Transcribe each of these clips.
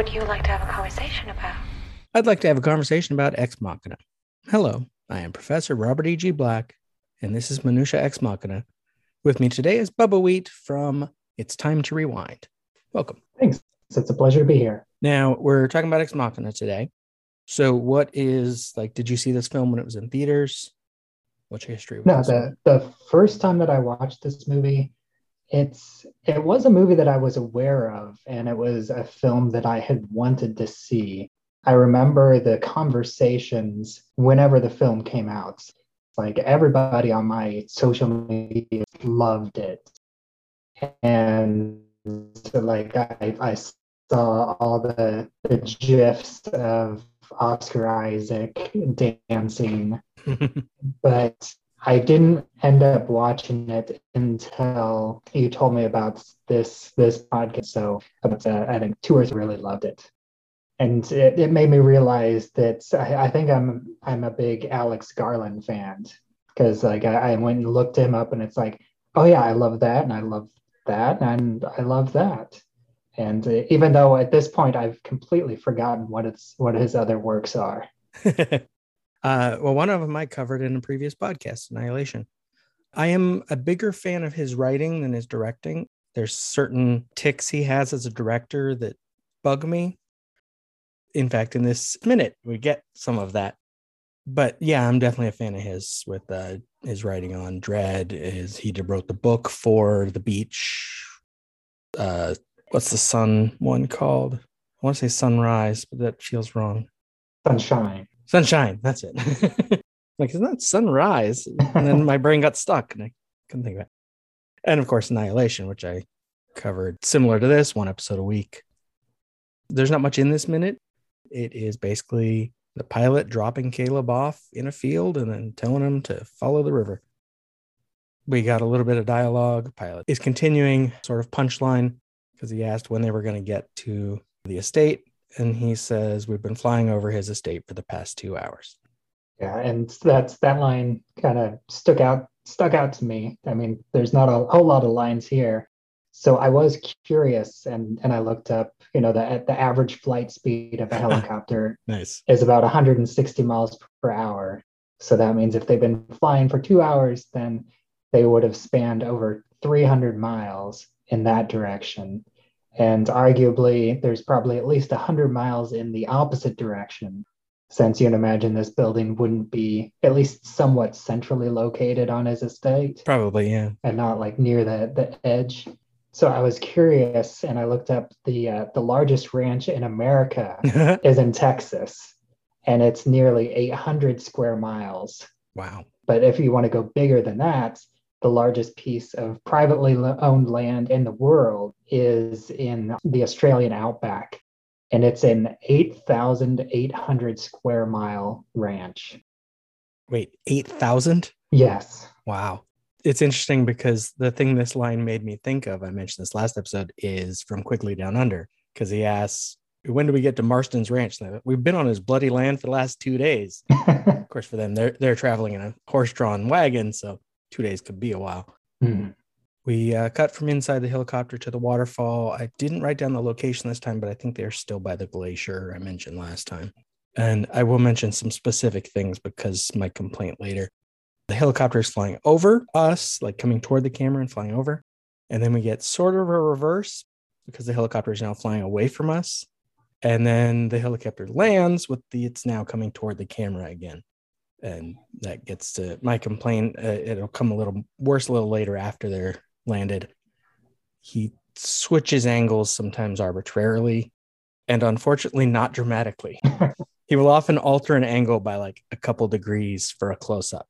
would you like to have a conversation about? I'd like to have a conversation about Ex Machina. Hello, I am Professor Robert E.G. Black, and this is Minutia Ex Machina. With me today is Bubba Wheat from It's Time to Rewind. Welcome. Thanks. It's a pleasure to be here. Now, we're talking about Ex Machina today. So, what is like, did you see this film when it was in theaters? What's your history with No, this? the the first time that I watched this movie, it's it was a movie that I was aware of, and it was a film that I had wanted to see. I remember the conversations whenever the film came out. Like everybody on my social media loved it, and so like I, I saw all the the gifs of Oscar Isaac dancing but I didn't end up watching it until you told me about this this podcast. So uh, I think two or three really loved it, and it, it made me realize that I, I think I'm I'm a big Alex Garland fan because like I, I went and looked him up, and it's like, oh yeah, I love that, and I love that, and I love that. And uh, even though at this point I've completely forgotten what it's what his other works are. uh, well, one of them I covered in a previous podcast, Annihilation. I am a bigger fan of his writing than his directing. There's certain tics he has as a director that bug me. In fact, in this minute, we get some of that. But yeah, I'm definitely a fan of his with uh, his writing on Dredd. Is he wrote the book for The Beach? Uh, what's the sun one called? I want to say Sunrise, but that feels wrong. Sunshine. Sunshine. That's it. like, isn't that sunrise? And then my brain got stuck and I couldn't think of it. And of course, Annihilation, which I covered similar to this, one episode a week. There's not much in this minute. It is basically the pilot dropping Caleb off in a field and then telling him to follow the river. We got a little bit of dialogue. Pilot is continuing, sort of punchline, because he asked when they were going to get to the estate and he says we've been flying over his estate for the past two hours. Yeah, and that's that line kind of stuck out stuck out to me. I mean, there's not a whole lot of lines here, so I was curious, and and I looked up. You know, the the average flight speed of a helicopter Nice. is about 160 miles per hour. So that means if they've been flying for two hours, then they would have spanned over 300 miles in that direction. And arguably, there's probably at least 100 miles in the opposite direction, since you'd imagine this building wouldn't be at least somewhat centrally located on his estate Probably, yeah. and not like near the, the edge. So I was curious and I looked up the uh, the largest ranch in America is in Texas and it's nearly 800 square miles. wow. But if you want to go bigger than that, the largest piece of privately owned land in the world is in the Australian outback, and it's an 8,800 square mile ranch. Wait, 8,000? Yes. Wow. It's interesting because the thing this line made me think of, I mentioned this last episode, is from Quigley Down Under, because he asks, When do we get to Marston's ranch? We've been on his bloody land for the last two days. Of course, for them, they're they're traveling in a horse-drawn wagon, so two days could be a while. Hmm. We uh, cut from inside the helicopter to the waterfall. I didn't write down the location this time, but I think they're still by the glacier I mentioned last time. And I will mention some specific things because my complaint later. The helicopter is flying over us, like coming toward the camera and flying over. And then we get sort of a reverse because the helicopter is now flying away from us. And then the helicopter lands with the it's now coming toward the camera again and that gets to my complaint. Uh, it'll come a little worse a little later after they're landed. He switches angles sometimes arbitrarily, and unfortunately, not dramatically. he will often alter an angle by like a couple degrees for a close up,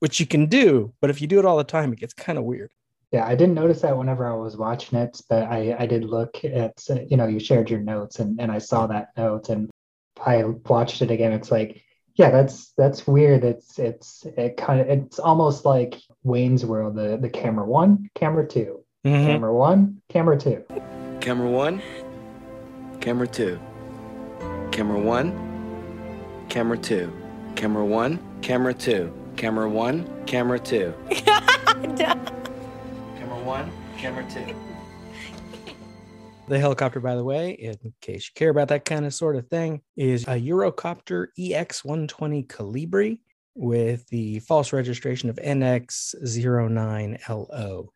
which you can do, but if you do it all the time, it gets kind of weird. Yeah, I didn't notice that whenever I was watching it, but I, I did look at, you know, you shared your notes and, and I saw that note and I watched it again. It's like, yeah, that's that's weird. It's it's it kind of it's almost like Wayne's World, the the camera one, camera 2 Mhm. camera one, camera two. Camera one, camera two. Camera one, camera two. Camera one, camera two. Camera one, camera two. Camera one, camera two. The helicopter, by the way, in case you care about that kind of sort of thing, is a Eurocopter EC 120 Colibri with the false registration of NX09LO.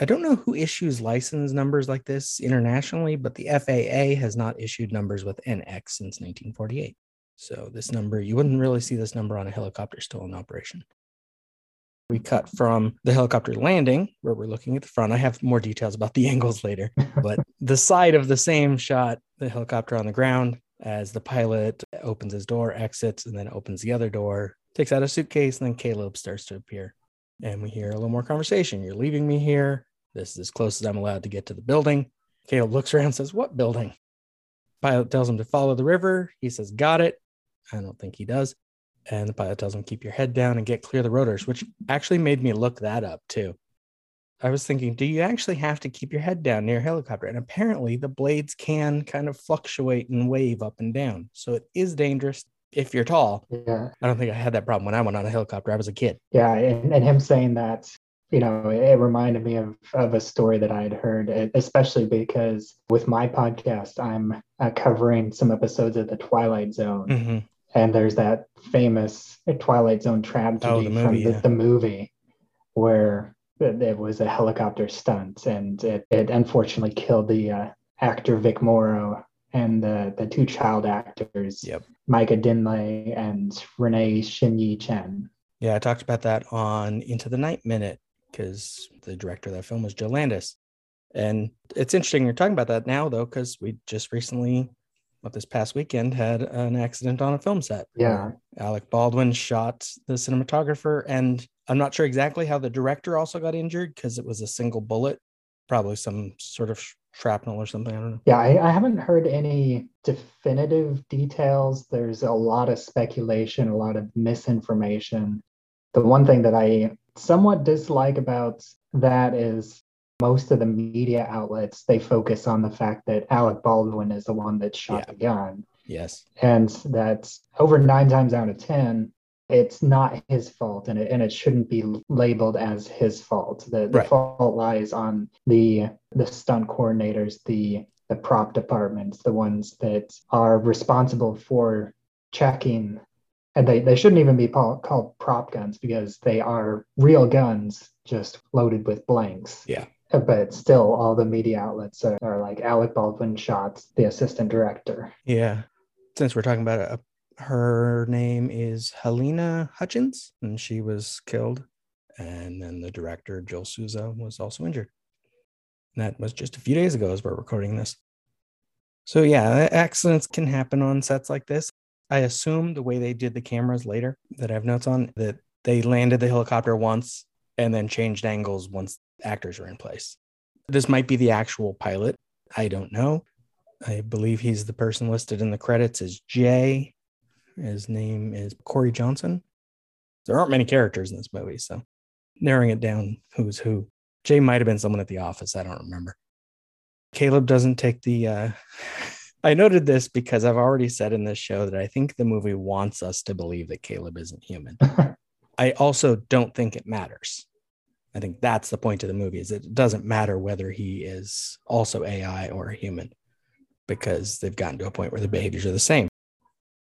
I don't know who issues license numbers like this internationally, but the FAA has not issued numbers with NX since 1948. So this number, you wouldn't really see this number on a helicopter still in operation. We cut from the helicopter landing, where we're looking at the front. I have more details about the angles later, but the side of the same shot, the helicopter on the ground, as the pilot opens his door, exits, and then opens the other door, takes out a suitcase, and then Caleb starts to appear. And we hear a little more conversation. You're leaving me here. This is as close as I'm allowed to get to the building. Caleb looks around says, What building? Pilot tells him to follow the river. He says, Got it. I don't think he does. And the pilot tells him, Keep your head down and get clear the rotors, which actually made me look that up too. I was thinking, do you actually have to keep your head down near a helicopter? And apparently, the blades can kind of fluctuate and wave up and down. So it is dangerous if you're tall. Yeah. I don't think I had that problem when I went on a helicopter. I was a kid. Yeah. And, and him saying that, you know, it reminded me of, of a story that I had heard, especially because with my podcast, I'm uh, covering some episodes of The Twilight Zone. Mhm. And there's that famous Twilight Zone tragedy Oh, the movie, from the, yeah. the movie where it was a helicopter stunt and it, it unfortunately killed the uh, actor Vic Morrow and the, the two child actors, Yep. Myca Dinh Le and Renee Shinyi Chen. Yeah, I talked about that on Into the Night Minute because the director of that film was John Landis. And it's interesting you're talking about that now, though, because we just recently, what this past weekend, had an accident on a film set. Yeah. Alec Baldwin shot the cinematographer, and I'm not sure exactly how the director also got injured because it was a single bullet, probably some sort of shrapnel or something. I don't know. Yeah, I, I haven't heard any definitive details. There's a lot of speculation, a lot of misinformation. The one thing that I somewhat dislike about that is most of the media outlets they focus on the fact that Alec Baldwin is the one that shot Yeah. the gun, Yes. and that over nine times out of ten, it's not his fault, and it and it shouldn't be labeled as his fault. The the Right. fault lies on the the stunt coordinators, the the prop departments, the ones that are responsible for checking. And they, they shouldn't even be called, called prop guns because they are real guns just loaded with blanks. Yeah. But still, all the media outlets are, are like Alec Baldwin shot the assistant director. Yeah. Since we're talking about it, uh, her name is Halyna Hutchins, and she was killed. And then the director, Joel Souza, was also injured. And that was just a few days ago as we're recording this. So, yeah, accidents can happen on sets like this. I assume the way they did the cameras later that I have notes on that they landed the helicopter once and then changed angles once actors were in place. This might be the actual pilot. I don't know. I believe he's the person listed in the credits as Jay. His name is Corey Johnson. There aren't many characters in this movie, so narrowing it down who's who. Jay might have been someone at the office. I don't remember. Caleb doesn't take the. Uh... I noted this because I've already said in this show that I think the movie wants us to believe that Caleb isn't human. I also don't think it matters. I think that's the point of the movie is it doesn't matter whether he is also AI or human because they've gotten to a point where the behaviors are the same.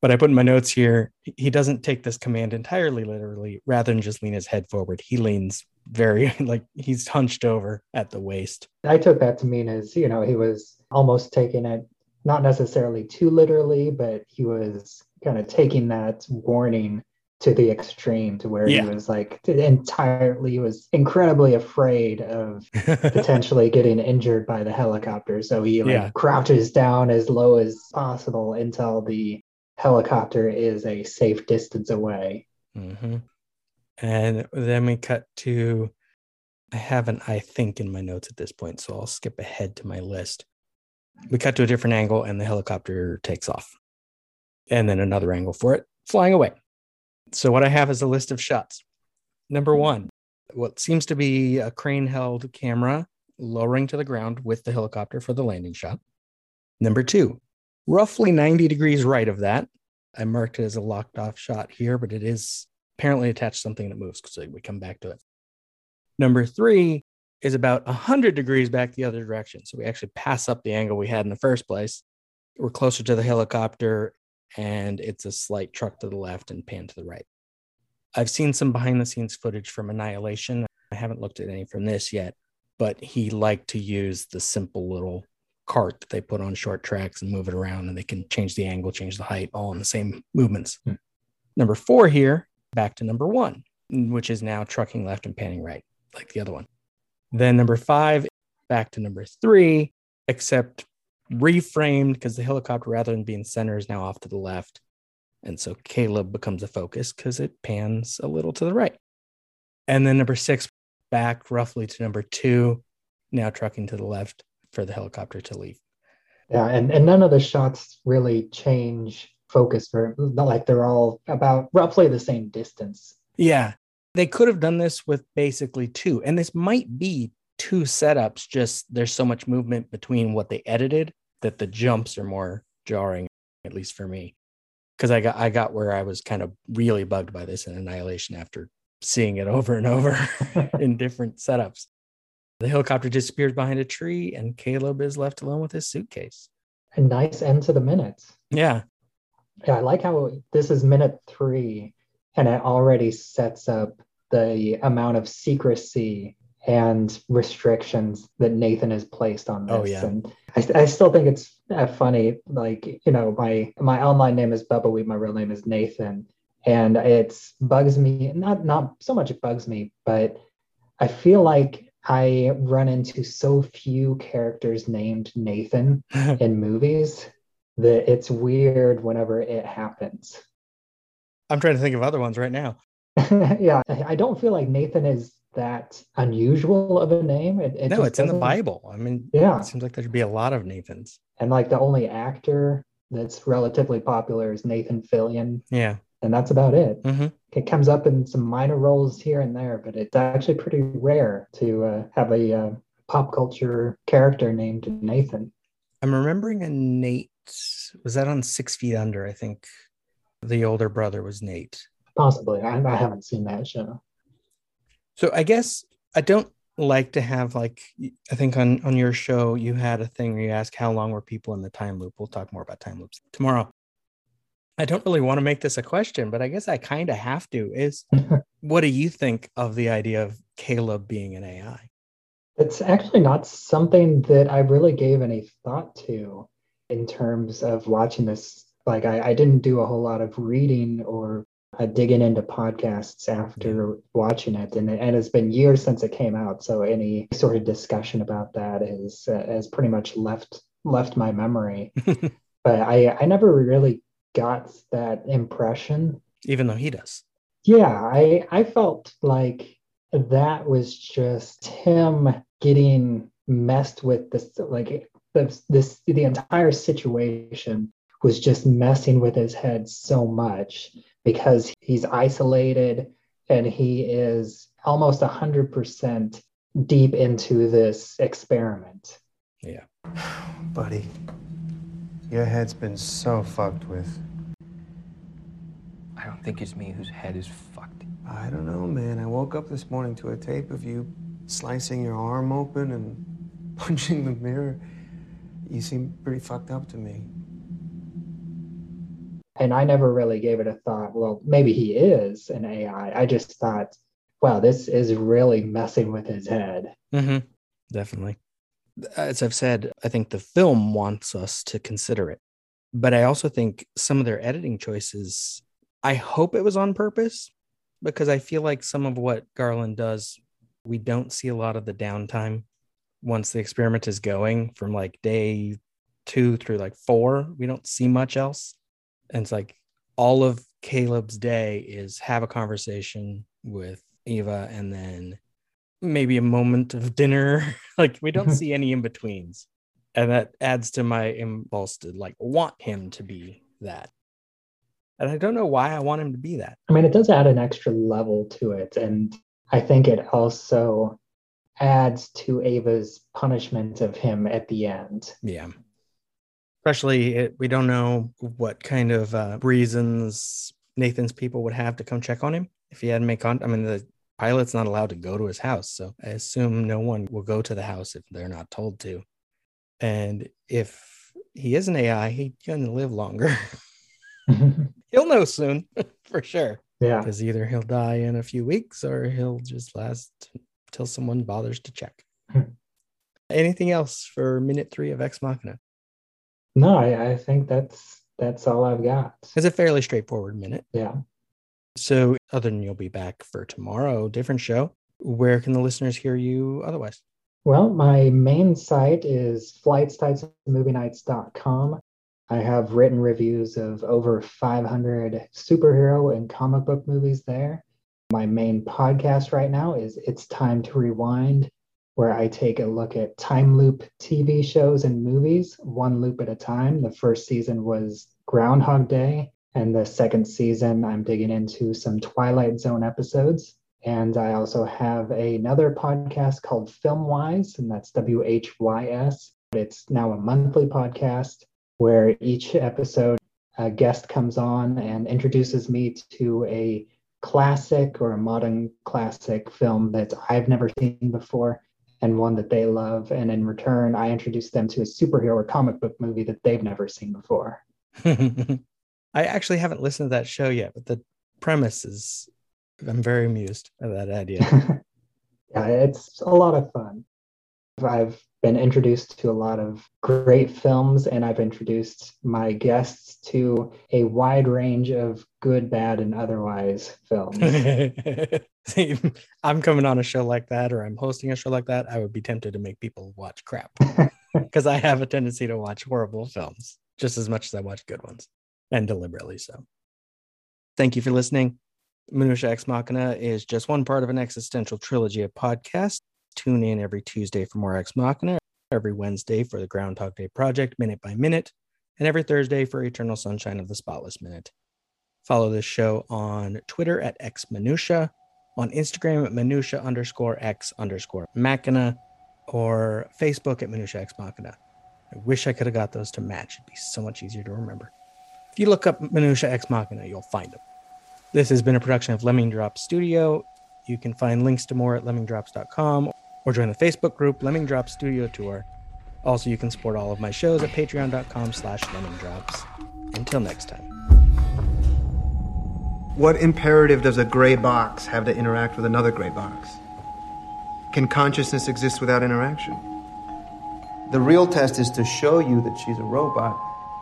But I put in my notes here, he doesn't take this command entirely literally. Rather than just lean his head forward, he leans very like he's hunched over at the waist. I took that to mean as, you know, he was almost taking it not necessarily too literally, but he was kind of taking that warning to the extreme to where Yeah. he was like entirely he was incredibly afraid of potentially getting injured by the helicopter. So he like Yeah. crouches down as low as possible until the helicopter is a safe distance away. hmm And then we cut to, I have an I think in my notes at this point, so I'll skip ahead to my list. We cut to a different angle and the helicopter takes off. And then another angle for it, flying away. So, what I have is a list of shots. Number hmm. one, what seems to be a crane held camera lowering to the ground with the helicopter for the landing shot. Number two, roughly 90 degrees right of that. I marked it as a locked off shot here, but it is apparently attached to something that moves. So we come back to it. Number three is about 100 degrees back the other direction. So we actually pass up the angle we had in the first place. We're closer to the helicopter, and it's a slight truck to the left and pan to the right. I've seen some behind the scenes footage from Annihilation. I haven't looked at any from this yet, but he liked to use the simple little cart that they put on short tracks and move it around, and they can change the angle, change the height, all in the same movements. Hmm. Number four here, back to number one, which is now trucking left and panning right, like the other one. Then number five, back to number three, except reframed because the helicopter, rather than being center, is now off to the left. And so Caleb becomes a focus because it pans a little to the right. And then number six, back roughly to number two, now trucking to the left for the helicopter to leave. Yeah, and, and none of the shots really change focus for not like they're all about roughly the same distance. Yeah. They could have done this with basically two. And this might be two setups, just there's so much movement between what they edited that the jumps are more jarring, at least for me. Because I got I got where I was kind of really bugged by this in Annihilation after seeing it over and over in different setups. The helicopter disappears behind a tree, and Caleb is left alone with his suitcase. A nice end to the minutes. Yeah. Yeah, I like how this is minute three and it already sets up the amount of secrecy and restrictions that Nathan has placed on this. Oh, yeah. And I, I still think it's uh, funny. Like, you know, my my online name is Bubba Wheat, my real name is Nathan. And it's bugs me, not not so much it bugs me, but I feel like I run into so few characters named Nathan in movies that it's weird whenever it happens. I'm trying to think of other ones right now. yeah, I don't feel like Nathan is that unusual of a name. It, it no, it's in the Bible. I mean, Yeah. it seems like there should be a lot of Nathans. And like the only actor that's relatively popular is Nathan Fillion, Yeah. and that's about it. hmm It comes up in some minor roles here and there, but it's actually pretty rare to uh, have a uh, pop culture character named Nathan. I'm remembering a Nate. Was that on Six Feet Under? I think the older brother was Nate. Possibly. I, I haven't seen that show. So I guess I don't like to have like I think on on your show you had a thing where you ask how long were people in the time loop. We'll talk more about time loops tomorrow. I don't really want to make this a question, but I guess I kind of have to. Is what do you think of the idea of Caleb being an AI? It's actually not something that I really gave any thought to in terms of watching this. Like, I, I didn't do a whole lot of reading or uh, digging into podcasts after watching it, and, and it's been years since it came out. So any sort of discussion about that is uh, has pretty much left left my memory. but I I never really got that impression Even though he does. yeah, I I felt like that was just him getting messed with this like this, this the entire situation was just messing with his head so much because he's isolated and he is almost 100% deep into this experiment. Yeah. Buddy, your head's been so fucked with. I don't think it's me whose head is fucked. I don't know, man. I woke up this morning to a tape of you slicing your arm open and punching the mirror. You seem pretty fucked up to me. And I never really gave it a thought, well, maybe he is an AI. I just thought, wow, this is really messing with his head. Mm-hmm. Definitely. As I've said, I think the film wants us to consider it. But I also think some of their editing choices, I hope it was on purpose because I feel like some of what Garland does, we don't see a lot of the downtime once the experiment is going from like day two through like four. We don't see much else. And it's like all of Caleb's day is have a conversation with Eva and then maybe a moment of dinner. like we don't see any in betweens. And that adds to my impulse to like want him to be that. And I don't know why I want him to be that. I mean, it does add an extra level to it. And I think it also adds to Ava's punishment of him at the end. Yeah. Especially, it, we don't know what kind of uh, reasons Nathan's people would have to come check on him if he hadn't made contact. I mean, the Pilot's not allowed to go to his house, so I assume no one will go to the house if they're not told to. And if he is an AI, he's gonna live longer. he'll know soon, for sure. yeah. Because either he'll die in a few weeks or he'll just last till someone bothers to check. Hmm. Anything else for minute three of Ex Machina? No, I, I think that's that's all I've got. It's a fairly straightforward minute. Yeah. So, other than you'll be back for tomorrow, different show, where can the listeners hear you otherwise? Well, my main site is flightstightsmovienights.com. I have written reviews of over 500 superhero and comic book movies there. My main podcast right now is It's Time to Rewind, where I take a look at time loop TV shows and movies, one loop at a time. The first season was Groundhog Day, and the second season, I'm digging into some Twilight Zone episodes. And I also have another podcast called Filmwhys, and that's W H Y S. It's now a monthly podcast where each episode a guest comes on and introduces me to a classic or a modern classic film that I've never seen before and one that they love. And in return, I introduce them to a superhero or comic book movie that they've never seen before. I actually haven't listened to that show yet, but the premise is I'm very amused by that idea. yeah, it's a lot of fun. I've been introduced to a lot of great films, and I've introduced my guests to a wide range of good, bad, and otherwise films. See, I'm coming on a show like that, or I'm hosting a show like that. I would be tempted to make people watch crap because I have a tendency to watch horrible films just as much as I watch good ones, and deliberately so. Thank you for listening. Minutia Ex Machina is just one part of an existential trilogy of podcasts. Tune in every Tuesday for more Ex Machina, every Wednesday for the Groundhog Day Project, minute by minute, and every Thursday for Eternal Sunshine of the Spotless Minute. Follow this show on Twitter at X Minutia, on Instagram at Minutia underscore X underscore Machina, or Facebook at Minutia x Machina. I wish I could have got those to match. It'd be so much easier to remember. If you look up Minutia x Machina, you'll find them. This has been a production of Lemming Drop Studio. You can find links to more at lemmingdrops.com or join the Facebook group Lemming Drop Studio Tour. Also, you can support all of my shows at patreon.com slash lemmingdrops. Until next time. What imperative does a gray box have to interact with another gray box? Can consciousness exist without interaction? The real test is to show you that she's a robot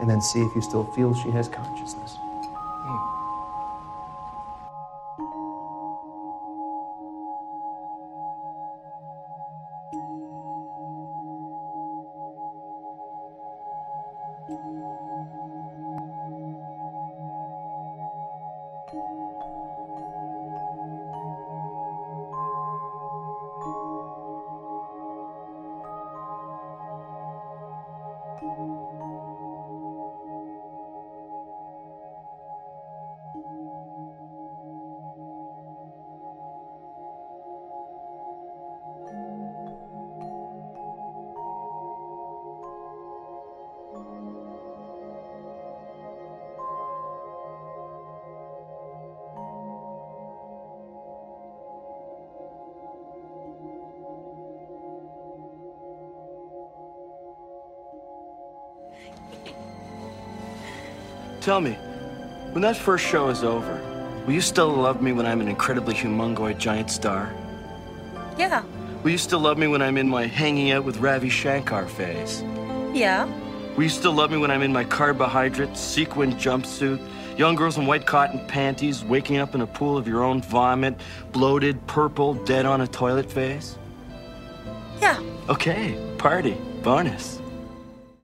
and then see if you still feel she has consciousness. Hmm. Tell me, when that first show is over, will you still love me when I'm an incredibly humongoid giant star? Yeah. Will you still love me when I'm in my hanging out with Ravi Shankar phase? Yeah. Will you still love me when I'm in my carbohydrate sequin jumpsuit, young girls in white cotton panties, waking up in a pool of your own vomit, bloated, purple, dead on a toilet phase? Yeah. Okay, party, bonus.